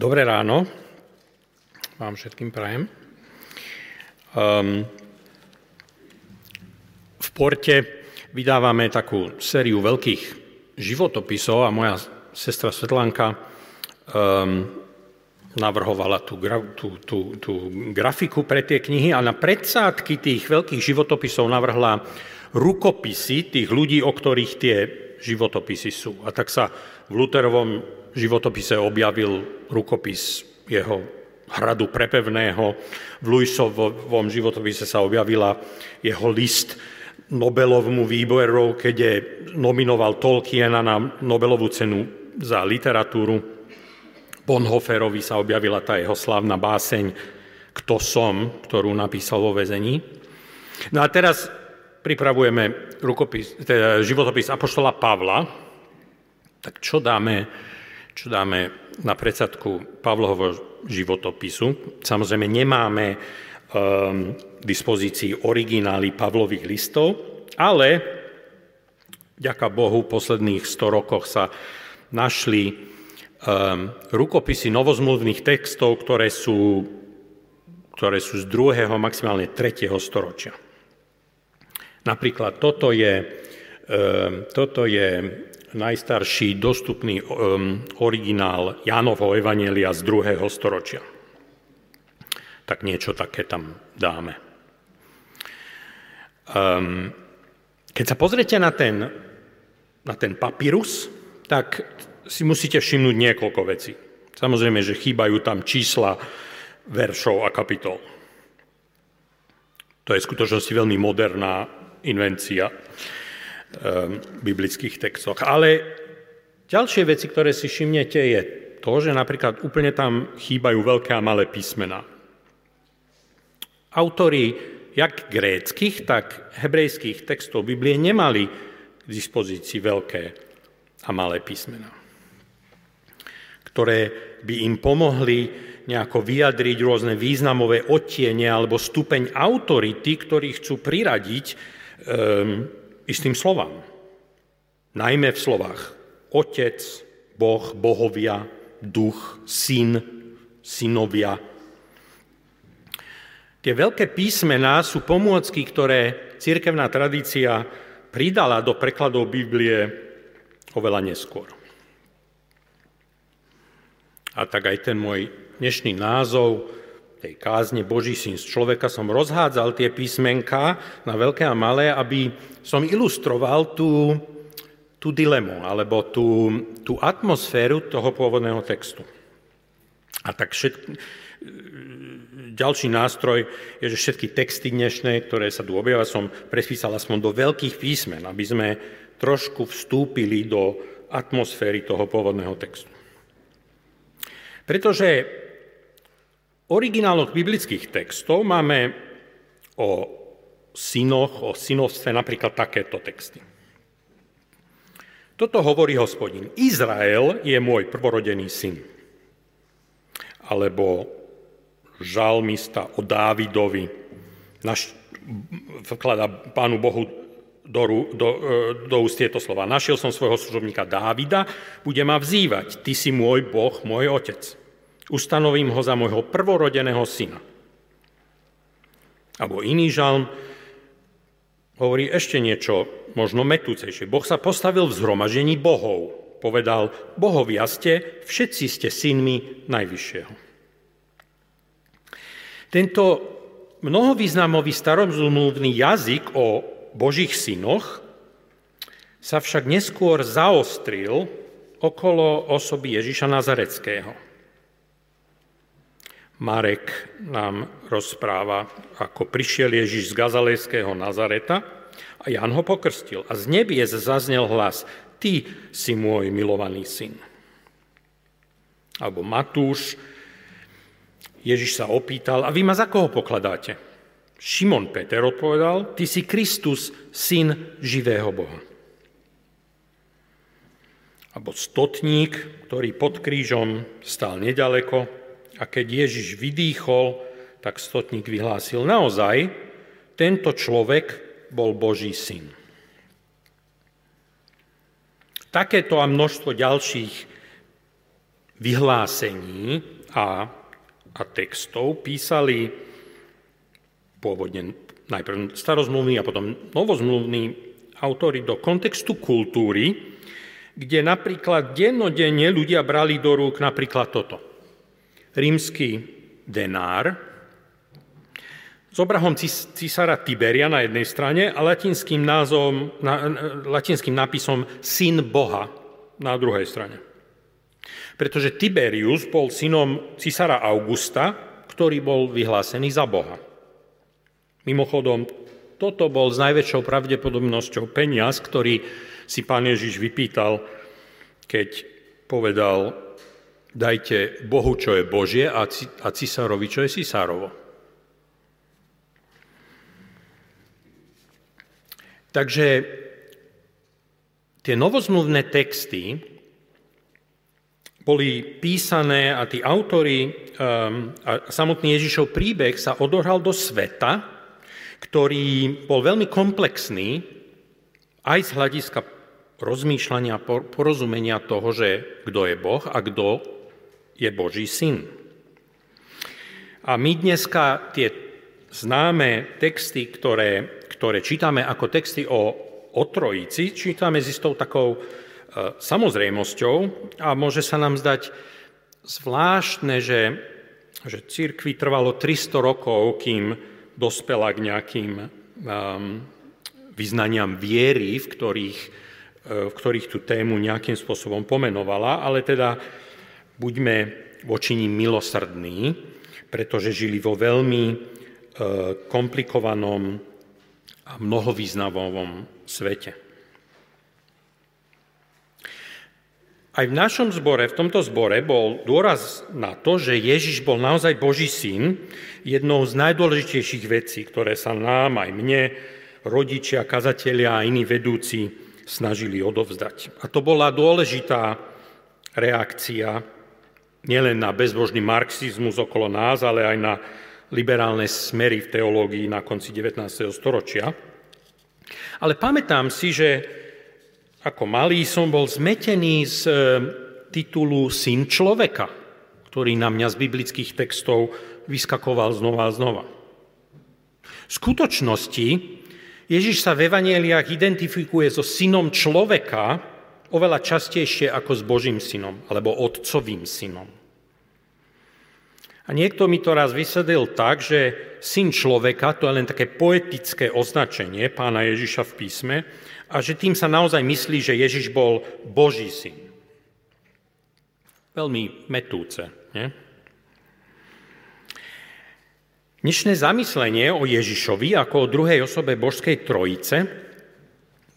Dobré ráno, vám všetkým prajem. Um, v Porte vydávame takú sériu veľkých životopisov a moja sestra Svetlanka um, navrhovala tú, tú, tú, tú grafiku pre tie knihy a na predsádky tých veľkých životopisov navrhla rukopisy tých ľudí, o ktorých tie životopisy sú. A tak sa v Luterovom životopise objavil rukopis jeho hradu prepevného, v Luisovom životopise sa objavila jeho list Nobelovmu výboru, keď je nominoval Tolkiena na Nobelovú cenu za literatúru. Bonhoferovi sa objavila tá jeho slavná báseň Kto som, ktorú napísal vo väzení. No a teraz pripravujeme rukopis, teda životopis Apoštola Pavla. Tak čo dáme, čo dáme na predsadku Pavlovo životopisu? Samozrejme nemáme k dispozícii originály Pavlových listov, ale ďaká Bohu v posledných 100 rokoch sa našli Ehm, rukopisy novozmluvných textov, ktoré sú, ktoré sú z druhého, maximálne tretieho storočia. Napríklad toto je, ehm, toto je najstarší dostupný ehm, originál Jánovho Evanielia z druhého storočia. Tak niečo také tam dáme. Keď sa pozriete na ten, na ten papírus, tak si musíte všimnúť niekoľko vecí. Samozrejme, že chýbajú tam čísla veršov a kapitol. To je v skutočnosti veľmi moderná invencia biblických textoch. Ale ďalšie veci, ktoré si všimnete, je to, že napríklad úplne tam chýbajú veľké a malé písmená. Autori jak gréckých, tak hebrejských textov Biblie nemali k dispozícii veľké a malé písmená ktoré by im pomohli nejako vyjadriť rôzne významové odtiene alebo stupeň autority, ktorí chcú priradiť um, istým slovám. Najmä v slovách otec, boh, bohovia, duch, syn, synovia. Tie veľké písmená sú pomôcky, ktoré cirkevná tradícia pridala do prekladov Biblie oveľa neskôr. A tak aj ten môj dnešný názov tej kázne Boží syn z človeka som rozhádzal tie písmenka na veľké a malé, aby som ilustroval tú, tú dilemu alebo tú, tú atmosféru toho pôvodného textu. A tak všetky, ďalší nástroj je, že všetky texty dnešné, ktoré sa tu objavia, som prespísal aspoň do veľkých písmen, aby sme trošku vstúpili do atmosféry toho pôvodného textu. Pretože origináloch biblických textov máme o synoch, o synovstve napríklad takéto texty. Toto hovorí hospodin. Izrael je môj prvorodený syn. Alebo žalmista o Dávidovi naš, vklada Pánu Bohu do, do, e, do úst tieto slova. Našiel som svojho služobníka Dávida, bude ma vzývať. Ty si môj Boh, môj otec. Ustanovím ho za môjho prvorodeného syna. Alebo iný žalm hovorí ešte niečo možno metúcejšie. Boh sa postavil v zhromažení bohov. Povedal, bohovia ste, všetci ste synmi Najvyššieho. Tento mnohovýznamový starozumluvný jazyk o božích synoch sa však neskôr zaostril okolo osoby Ježiša Nazareckého. Marek nám rozpráva, ako prišiel Ježiš z Gazalejského Nazareta a Jan ho pokrstil. A z nebies zaznel hlas, ty si môj milovaný syn. Alebo Matúš, Ježiš sa opýtal, a vy ma za koho pokladáte? Šimon Peter odpovedal, ty si Kristus, syn živého Boha. Alebo stotník, ktorý pod krížom stál nedaleko, a keď Ježiš vydýchol, tak stotník vyhlásil, naozaj, tento človek bol Boží syn. Takéto a množstvo ďalších vyhlásení a, a textov písali pôvodne najprv starozmluvní a potom novozmluvní autory do kontextu kultúry, kde napríklad dennodenne ľudia brali do rúk napríklad toto. Rímsky denár s obrahom císara Tiberia na jednej strane a latinským, názvom, na, latinským nápisom syn Boha na druhej strane. Pretože Tiberius bol synom císara Augusta, ktorý bol vyhlásený za Boha. Mimochodom, toto bol s najväčšou pravdepodobnosťou peniaz, ktorý si pán Ježiš vypýtal, keď povedal, dajte Bohu, čo je Božie a cisárovi, čo je cisárovo. Takže tie novozmluvné texty boli písané a tí autory um, a samotný Ježišov príbeh sa odohral do sveta, ktorý bol veľmi komplexný aj z hľadiska rozmýšľania, porozumenia toho, že kto je Boh a kto je Boží syn. A my dneska tie známe texty, ktoré, ktoré čítame ako texty o, o Trojici, čítame s istou takou e, samozrejmosťou a môže sa nám zdať zvláštne, že, že církvi trvalo 300 rokov, kým dospela k nejakým um, vyznaniam viery, v ktorých, uh, v ktorých tú tému nejakým spôsobom pomenovala, ale teda buďme voči ním milosrdní, pretože žili vo veľmi uh, komplikovanom a mnohovýznavovom svete. Aj v našom zbore, v tomto zbore bol dôraz na to, že Ježiš bol naozaj Boží syn, jednou z najdôležitejších vecí, ktoré sa nám, aj mne, rodičia, kazatelia a iní vedúci snažili odovzdať. A to bola dôležitá reakcia nielen na bezbožný marxizmus okolo nás, ale aj na liberálne smery v teológii na konci 19. storočia. Ale pamätám si, že ako malý som bol zmetený z e, titulu Syn človeka, ktorý na mňa z biblických textov vyskakoval znova a znova. V skutočnosti Ježiš sa v evanieliách identifikuje so synom človeka oveľa častejšie ako s Božím synom, alebo otcovým synom. A niekto mi to raz vysvetlil tak, že syn človeka, to je len také poetické označenie pána Ježiša v písme, a že tým sa naozaj myslí, že Ježiš bol Boží syn. Veľmi metúce. Nie? Dnešné zamyslenie o Ježišovi ako o druhej osobe Božskej trojice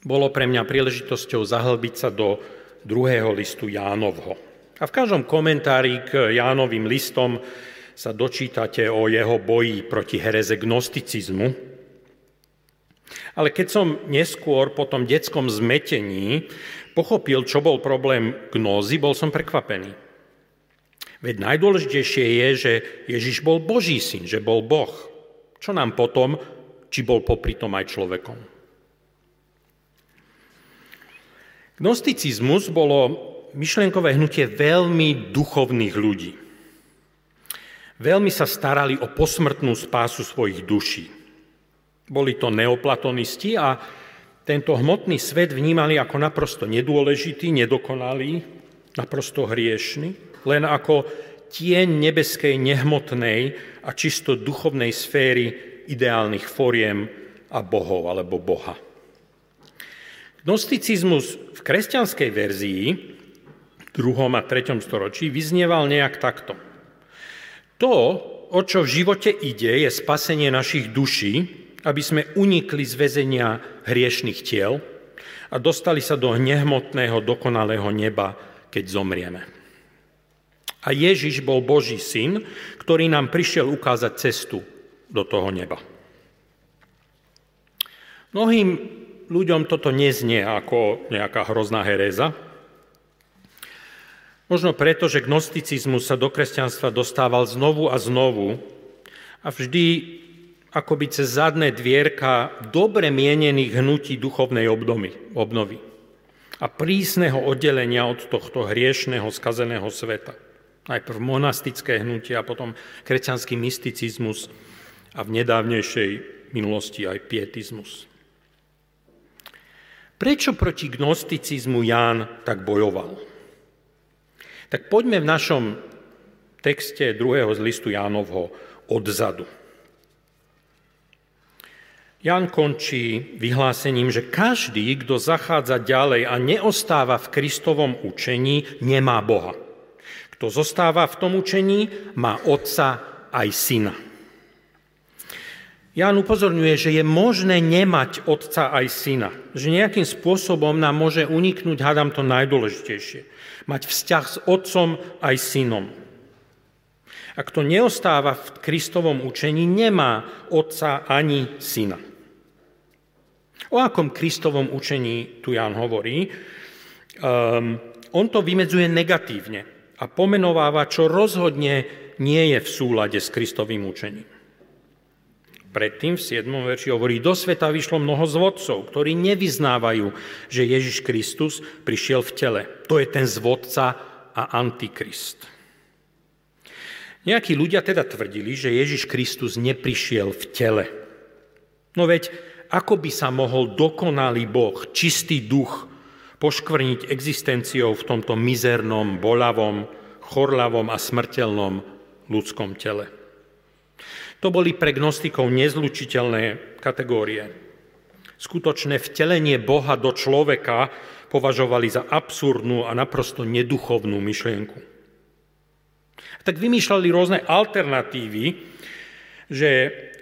bolo pre mňa príležitosťou zahlbiť sa do druhého listu Jánovho. A v každom komentári k Jánovým listom sa dočítate o jeho boji proti hereze gnosticizmu, ale keď som neskôr po tom detskom zmetení pochopil, čo bol problém gnózy, bol som prekvapený. Veď najdôležitejšie je, že Ježiš bol Boží syn, že bol Boh. Čo nám potom, či bol popri tom aj človekom? Gnosticizmus bolo myšlienkové hnutie veľmi duchovných ľudí. Veľmi sa starali o posmrtnú spásu svojich duší. Boli to neoplatonisti a tento hmotný svet vnímali ako naprosto nedôležitý, nedokonalý, naprosto hriešný, len ako tieň nebeskej, nehmotnej a čisto duchovnej sféry ideálnych foriem a bohov alebo boha. Gnosticizmus v kresťanskej verzii v 2. a 3. storočí vyznieval nejak takto. To, o čo v živote ide, je spasenie našich duší, aby sme unikli z väzenia hriešných tiel a dostali sa do nehmotného, dokonalého neba, keď zomrieme. A Ježiš bol Boží syn, ktorý nám prišiel ukázať cestu do toho neba. Mnohým ľuďom toto neznie ako nejaká hrozná hereza. Možno preto, že gnosticizmus sa do kresťanstva dostával znovu a znovu a vždy akoby cez zadné dvierka dobre mienených hnutí duchovnej obnovy, obnovy a prísneho oddelenia od tohto hriešného, skazeného sveta. Najprv monastické hnutie a potom kresťanský mysticizmus a v nedávnejšej minulosti aj pietizmus. Prečo proti gnosticizmu Ján tak bojoval? Tak poďme v našom texte druhého z listu Jánovho odzadu. Jan končí vyhlásením, že každý, kto zachádza ďalej a neostáva v Kristovom učení, nemá Boha. Kto zostáva v tom učení, má otca aj syna. Jan upozorňuje, že je možné nemať otca aj syna. Že nejakým spôsobom nám môže uniknúť, hádam to najdôležitejšie. Mať vzťah s otcom aj synom. A kto neostáva v Kristovom učení, nemá otca ani syna. O akom Kristovom učení tu Ján hovorí? Um, on to vymedzuje negatívne a pomenováva, čo rozhodne nie je v súlade s Kristovým učením. Predtým v 7. verši hovorí, do sveta vyšlo mnoho zvodcov, ktorí nevyznávajú, že Ježiš Kristus prišiel v tele. To je ten zvodca a antikrist. Nejakí ľudia teda tvrdili, že Ježiš Kristus neprišiel v tele. No veď ako by sa mohol dokonalý Boh, čistý duch, poškvrniť existenciou v tomto mizernom, bolavom, chorlavom a smrteľnom ľudskom tele. To boli pre gnostikov nezlučiteľné kategórie. Skutočné vtelenie Boha do človeka považovali za absurdnú a naprosto neduchovnú myšlienku. Tak vymýšľali rôzne alternatívy, že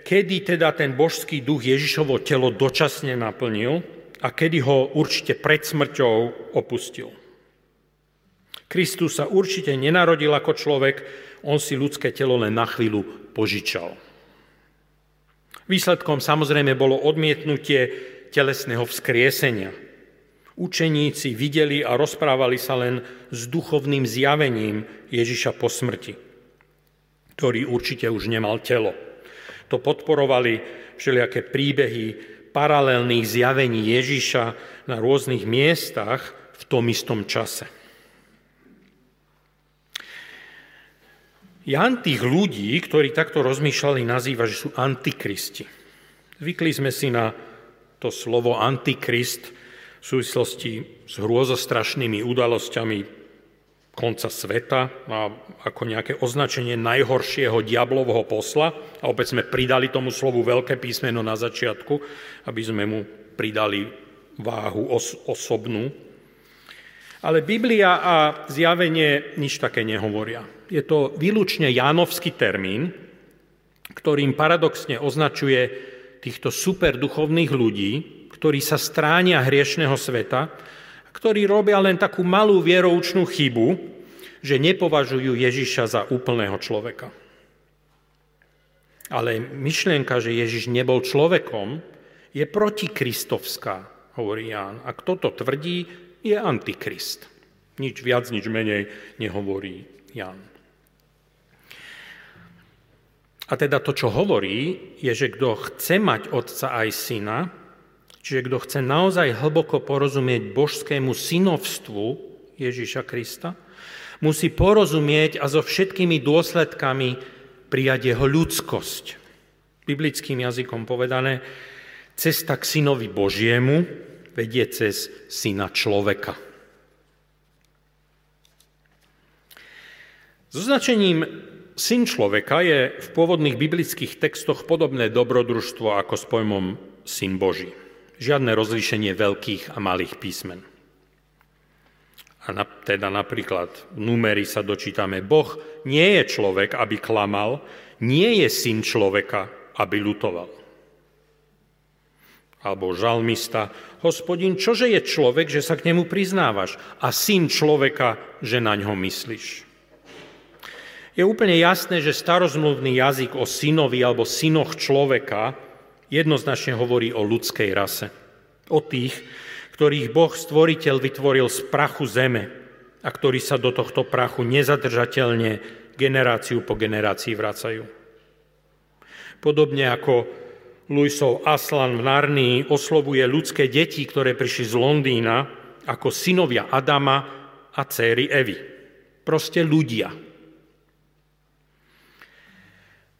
kedy teda ten božský duch Ježišovo telo dočasne naplnil a kedy ho určite pred smrťou opustil. Kristus sa určite nenarodil ako človek, on si ľudské telo len na chvíľu požičal. Výsledkom samozrejme bolo odmietnutie telesného vzkriesenia. Učeníci videli a rozprávali sa len s duchovným zjavením Ježiša po smrti, ktorý určite už nemal telo. To podporovali všelijaké príbehy paralelných zjavení Ježiša na rôznych miestach v tom istom čase. Jan tých ľudí, ktorí takto rozmýšľali, nazýva, že sú antikristi. Zvykli sme si na to slovo antikrist v súvislosti s hrôzostrašnými udalosťami konca sveta a ako nejaké označenie najhoršieho diablovho posla. A opäť sme pridali tomu slovu veľké písmeno na začiatku, aby sme mu pridali váhu os- osobnú. Ale Biblia a zjavenie nič také nehovoria. Je to výlučne jánovský termín, ktorým paradoxne označuje týchto superduchovných ľudí, ktorí sa stránia hriešného sveta ktorí robia len takú malú vieroučnú chybu, že nepovažujú Ježiša za úplného človeka. Ale myšlienka, že Ježiš nebol človekom, je protikristovská, hovorí Ján. A kto to tvrdí, je antikrist. Nič viac, nič menej nehovorí Ján. A teda to, čo hovorí, je, že kto chce mať otca aj syna, Čiže kto chce naozaj hlboko porozumieť božskému synovstvu Ježíša Krista, musí porozumieť a so všetkými dôsledkami prijať jeho ľudskosť. Biblickým jazykom povedané, cesta k synovi Božiemu vedie cez syna človeka. So značením syn človeka je v pôvodných biblických textoch podobné dobrodružstvo ako s pojmom syn Boží žiadne rozlíšenie veľkých a malých písmen. A na, teda napríklad v numeri sa dočítame, Boh nie je človek, aby klamal, nie je syn človeka, aby lutoval. Alebo žalmista, hospodin, čože je človek, že sa k nemu priznávaš a syn človeka, že na ňo myslíš. Je úplne jasné, že starozmluvný jazyk o synovi alebo synoch človeka jednoznačne hovorí o ľudskej rase. O tých, ktorých Boh stvoriteľ vytvoril z prachu zeme a ktorí sa do tohto prachu nezadržateľne generáciu po generácii vracajú. Podobne ako Luisov Aslan v Narnii oslovuje ľudské deti, ktoré prišli z Londýna, ako synovia Adama a céry Evy. Proste ľudia.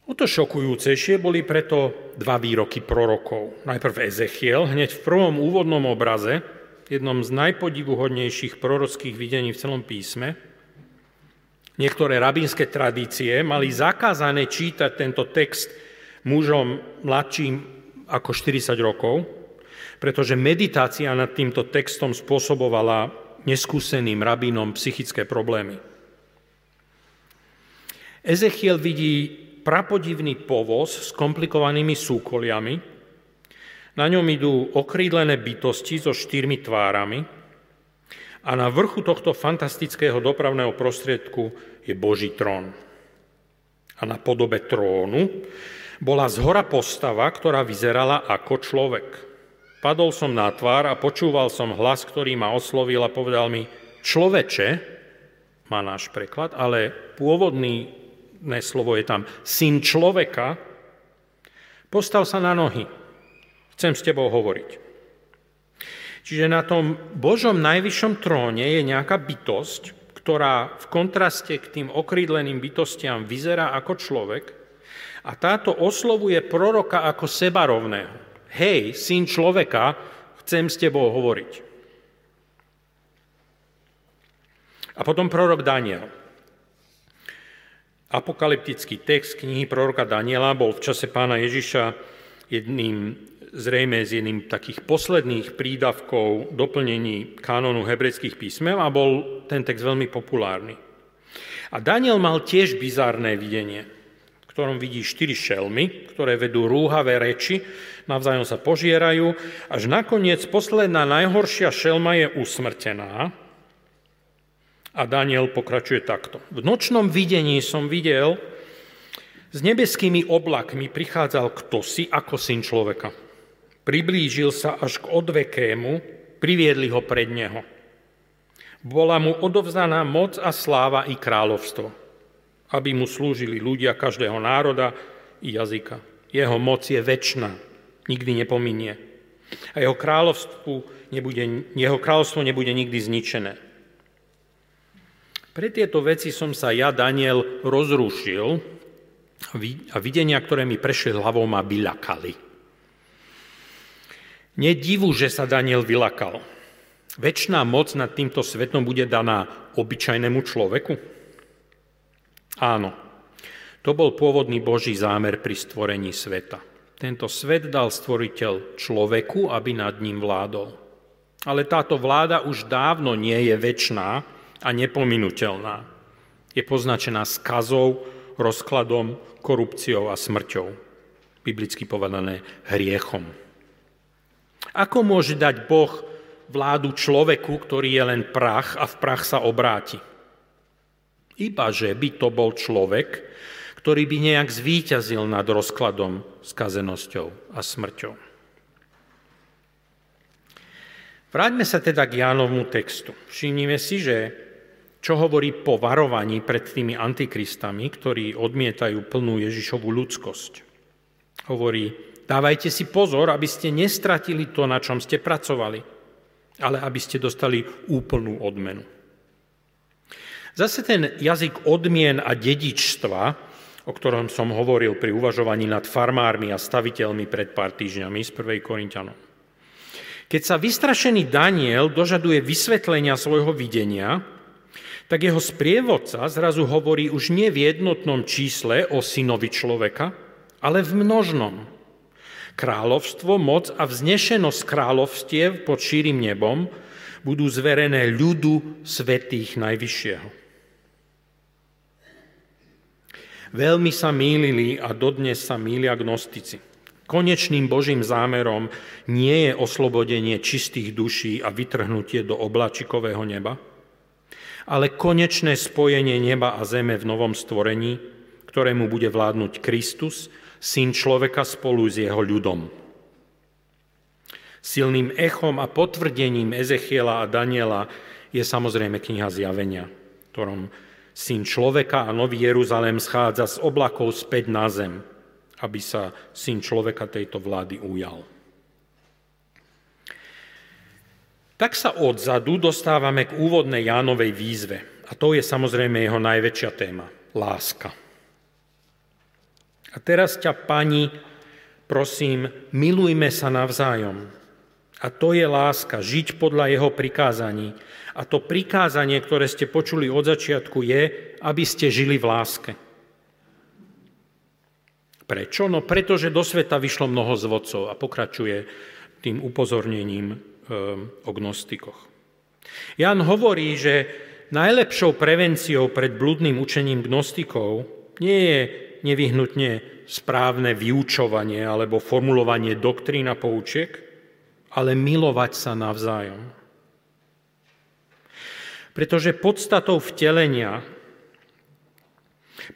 O to šokujúcejšie boli preto dva výroky prorokov. Najprv Ezechiel, hneď v prvom úvodnom obraze, jednom z najpodivuhodnejších prorockých videní v celom písme. Niektoré rabínske tradície mali zakázané čítať tento text mužom mladším ako 40 rokov, pretože meditácia nad týmto textom spôsobovala neskúseným rabínom psychické problémy. Ezechiel vidí prapodivný povoz s komplikovanými súkoliami, na ňom idú okrídlené bytosti so štyrmi tvárami a na vrchu tohto fantastického dopravného prostriedku je Boží trón. A na podobe trónu bola zhora postava, ktorá vyzerala ako človek. Padol som na tvár a počúval som hlas, ktorý ma oslovil a povedal mi, človeče, má náš preklad, ale pôvodný slovo je tam syn človeka, postav sa na nohy chcem s tebou hovoriť. Čiže na tom Božom najvyššom tróne je nejaká bytosť, ktorá v kontraste k tým okrídleným bytostiam vyzerá ako človek a táto oslovuje proroka ako seba rovného. Hej, syn človeka, chcem s tebou hovoriť. A potom prorok Daniel. Apokalyptický text knihy proroka Daniela bol v čase pána Ježiša jedným zrejme z jedným takých posledných prídavkov doplnení kanónu hebrejských písmev a bol ten text veľmi populárny. A Daniel mal tiež bizárne videnie, v ktorom vidí štyri šelmy, ktoré vedú rúhavé reči, navzájom sa požierajú, až nakoniec posledná najhoršia šelma je usmrtená. A Daniel pokračuje takto. V nočnom videní som videl, s nebeskými oblakmi prichádzal kto si ako syn človeka. Priblížil sa až k odvekému, priviedli ho pred neho. Bola mu odovzdaná moc a sláva i kráľovstvo, aby mu slúžili ľudia každého národa i jazyka. Jeho moc je väčšiná, nikdy nepominie. A jeho kráľovstvo nebude, jeho kráľovstvo nebude nikdy zničené. Pre tieto veci som sa ja, Daniel, rozrušil a videnia, ktoré mi prešli hlavou, ma vyľakali. Nedivu, že sa Daniel vylakal. Večná moc nad týmto svetom bude daná obyčajnému človeku? Áno, to bol pôvodný Boží zámer pri stvorení sveta. Tento svet dal stvoriteľ človeku, aby nad ním vládol. Ale táto vláda už dávno nie je väčná a nepominutelná. Je poznačená skazou, rozkladom, korupciou a smrťou. Biblicky povedané hriechom. Ako môže dať Boh vládu človeku, ktorý je len prach a v prach sa obráti? Iba, že by to bol človek, ktorý by nejak zvíťazil nad rozkladom, skazenosťou a smrťou. Vráťme sa teda k Jánovmu textu. Všimnime si, že čo hovorí po varovaní pred tými antikristami, ktorí odmietajú plnú Ježišovú ľudskosť. Hovorí, Dávajte si pozor, aby ste nestratili to, na čom ste pracovali, ale aby ste dostali úplnú odmenu. Zase ten jazyk odmien a dedičstva, o ktorom som hovoril pri uvažovaní nad farmármi a staviteľmi pred pár týždňami z 1. Korintianom. Keď sa vystrašený Daniel dožaduje vysvetlenia svojho videnia, tak jeho sprievodca zrazu hovorí už nie v jednotnom čísle o synovi človeka, ale v množnom. Kráľovstvo, moc a vznešenosť kráľovstiev pod šírim nebom budú zverené ľudu svetých Najvyššieho. Veľmi sa mýlili a dodnes sa mýlia gnostici. Konečným Božím zámerom nie je oslobodenie čistých duší a vytrhnutie do oblačikového neba, ale konečné spojenie neba a zeme v novom stvorení, ktorému bude vládnuť Kristus, syn človeka spolu s jeho ľudom. Silným echom a potvrdením Ezechiela a Daniela je samozrejme kniha Zjavenia, ktorom syn človeka a nový Jeruzalém schádza z oblakov späť na zem, aby sa syn človeka tejto vlády ujal. Tak sa odzadu dostávame k úvodnej Jánovej výzve. A to je samozrejme jeho najväčšia téma – láska. A teraz ťa, pani, prosím, milujme sa navzájom. A to je láska, žiť podľa jeho prikázaní. A to prikázanie, ktoré ste počuli od začiatku, je, aby ste žili v láske. Prečo? No pretože do sveta vyšlo mnoho zvodcov a pokračuje tým upozornením o gnostikoch. Jan hovorí, že najlepšou prevenciou pred blúdnym učením gnostikov nie je nevyhnutne správne vyučovanie alebo formulovanie doktrín a poučiek, ale milovať sa navzájom. Pretože podstatou vtelenia,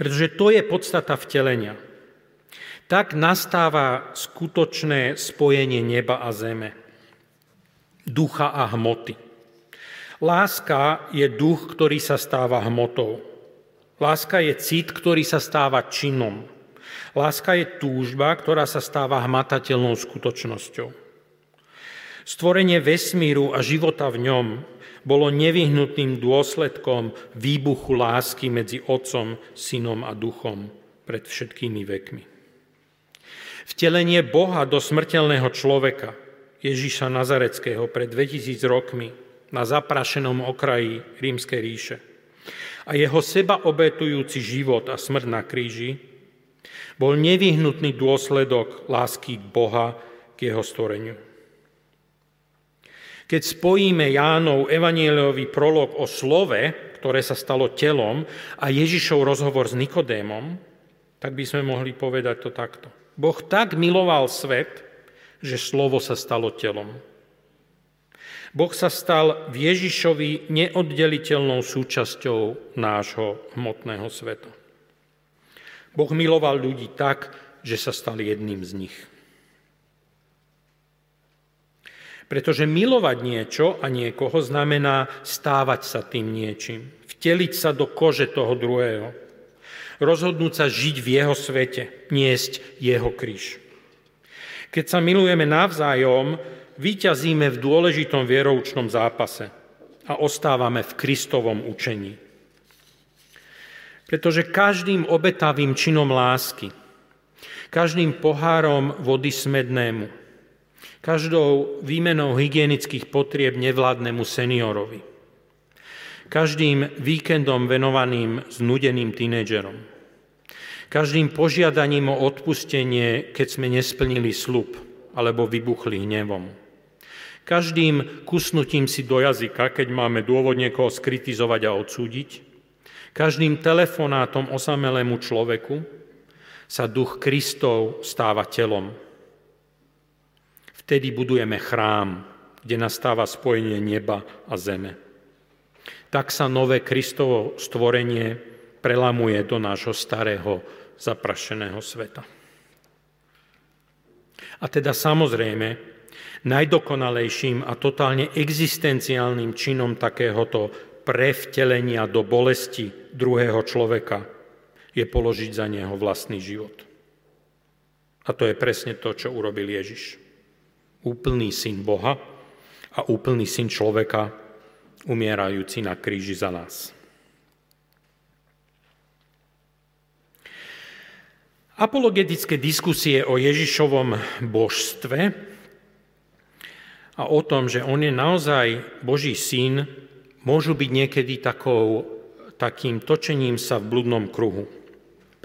pretože to je podstata vtelenia, tak nastáva skutočné spojenie neba a zeme, ducha a hmoty. Láska je duch, ktorý sa stáva hmotou. Láska je cit, ktorý sa stáva činom. Láska je túžba, ktorá sa stáva hmatateľnou skutočnosťou. Stvorenie vesmíru a života v ňom bolo nevyhnutným dôsledkom výbuchu lásky medzi Otcom, Synom a Duchom pred všetkými vekmi. Vtelenie Boha do smrteľného človeka, Ježíša Nazareckého pred 2000 rokmi na zaprašenom okraji rímskej ríše a jeho seba obetujúci život a smrť na kríži bol nevyhnutný dôsledok lásky Boha k jeho stvoreniu. Keď spojíme Jánov evanieliový prolog o slove, ktoré sa stalo telom, a Ježišov rozhovor s Nikodémom, tak by sme mohli povedať to takto. Boh tak miloval svet, že slovo sa stalo telom. Boh sa stal v Ježišovi neoddeliteľnou súčasťou nášho hmotného sveta. Boh miloval ľudí tak, že sa stal jedným z nich. Pretože milovať niečo a niekoho znamená stávať sa tým niečím, vteliť sa do kože toho druhého, rozhodnúť sa žiť v jeho svete, niesť jeho kríž. Keď sa milujeme navzájom, vyťazíme v dôležitom vieroučnom zápase a ostávame v Kristovom učení. Pretože každým obetavým činom lásky, každým pohárom vody smednému, každou výmenou hygienických potrieb nevládnemu seniorovi, každým víkendom venovaným znudeným tínedžerom, každým požiadaním o odpustenie, keď sme nesplnili slub alebo vybuchli hnevom, každým kusnutím si do jazyka, keď máme dôvod niekoho skritizovať a odsúdiť, každým telefonátom osamelému človeku sa duch Kristov stáva telom. Vtedy budujeme chrám, kde nastáva spojenie neba a zeme. Tak sa nové Kristovo stvorenie prelamuje do nášho starého zaprašeného sveta. A teda samozrejme, najdokonalejším a totálne existenciálnym činom takéhoto prevtelenia do bolesti druhého človeka je položiť za neho vlastný život. A to je presne to, čo urobil Ježiš úplný syn Boha a úplný syn človeka, umierajúci na kríži za nás. Apologetické diskusie o Ježišovom božstve a o tom, že on je naozaj Boží syn, môžu byť niekedy takou, takým točením sa v bludnom kruhu.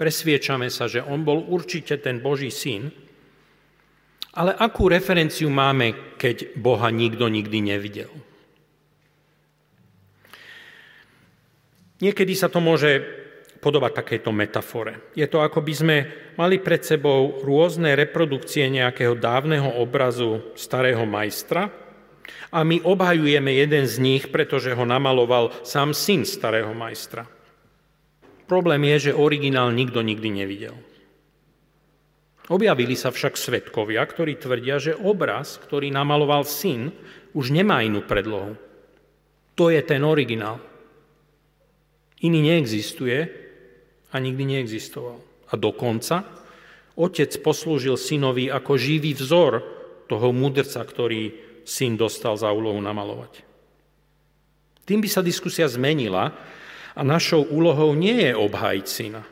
Presviečame sa, že on bol určite ten Boží syn, ale akú referenciu máme, keď Boha nikto nikdy nevidel? Niekedy sa to môže podobať takéto metafore. Je to, ako by sme mali pred sebou rôzne reprodukcie nejakého dávneho obrazu starého majstra a my obhajujeme jeden z nich, pretože ho namaloval sám syn starého majstra. Problém je, že originál nikto nikdy nevidel. Objavili sa však svetkovia, ktorí tvrdia, že obraz, ktorý namaloval syn, už nemá inú predlohu. To je ten originál. Iný neexistuje a nikdy neexistoval. A dokonca otec poslúžil synovi ako živý vzor toho mudrca, ktorý syn dostal za úlohu namalovať. Tým by sa diskusia zmenila a našou úlohou nie je obhajiť syna,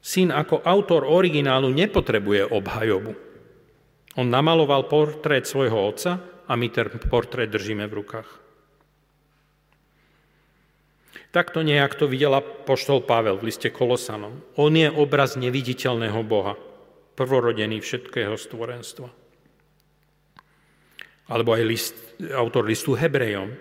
Syn ako autor originálu nepotrebuje obhajobu. On namaloval portrét svojho otca a my ten portrét držíme v rukách. Takto nejak to videla poštol Pavel v liste Kolosanom. On je obraz neviditeľného Boha, prvorodený všetkého stvorenstva. Alebo aj list, autor listu Hebrejom.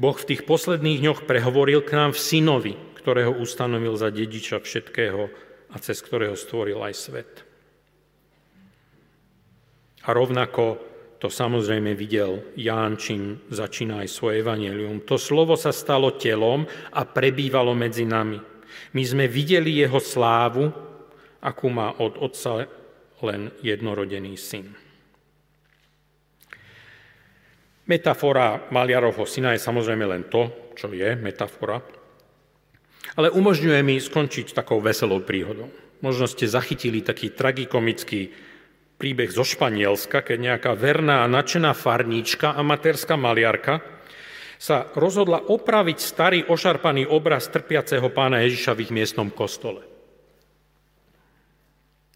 Boh v tých posledných dňoch prehovoril k nám v synovi, ktorého ustanovil za dediča všetkého a cez ktorého stvoril aj svet. A rovnako to samozrejme videl Ján, čím začína aj svoje evanelium. To slovo sa stalo telom a prebývalo medzi nami. My sme videli jeho slávu, akú má od otca len jednorodený syn. Metafora maliarovho syna je samozrejme len to, čo je metafora, ale umožňuje mi skončiť takou veselou príhodou. Možno ste zachytili taký tragikomický príbeh zo Španielska, keď nejaká verná a nadšená farníčka, amatérska maliarka, sa rozhodla opraviť starý ošarpaný obraz trpiaceho pána Ježiša v ich miestnom kostole.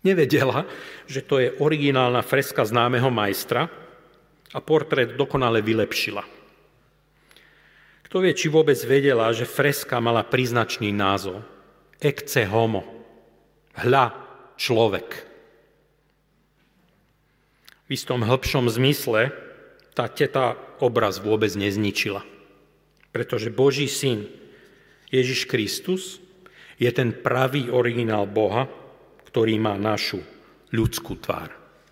Nevedela, že to je originálna freska známeho majstra a portrét dokonale vylepšila. Kto vie, či vôbec vedela, že freska mala príznačný názov. Ecce homo. Hľa, človek. V istom hĺbšom zmysle tá teta obraz vôbec nezničila. Pretože Boží syn Ježiš Kristus je ten pravý originál Boha, ktorý má našu ľudskú tvár.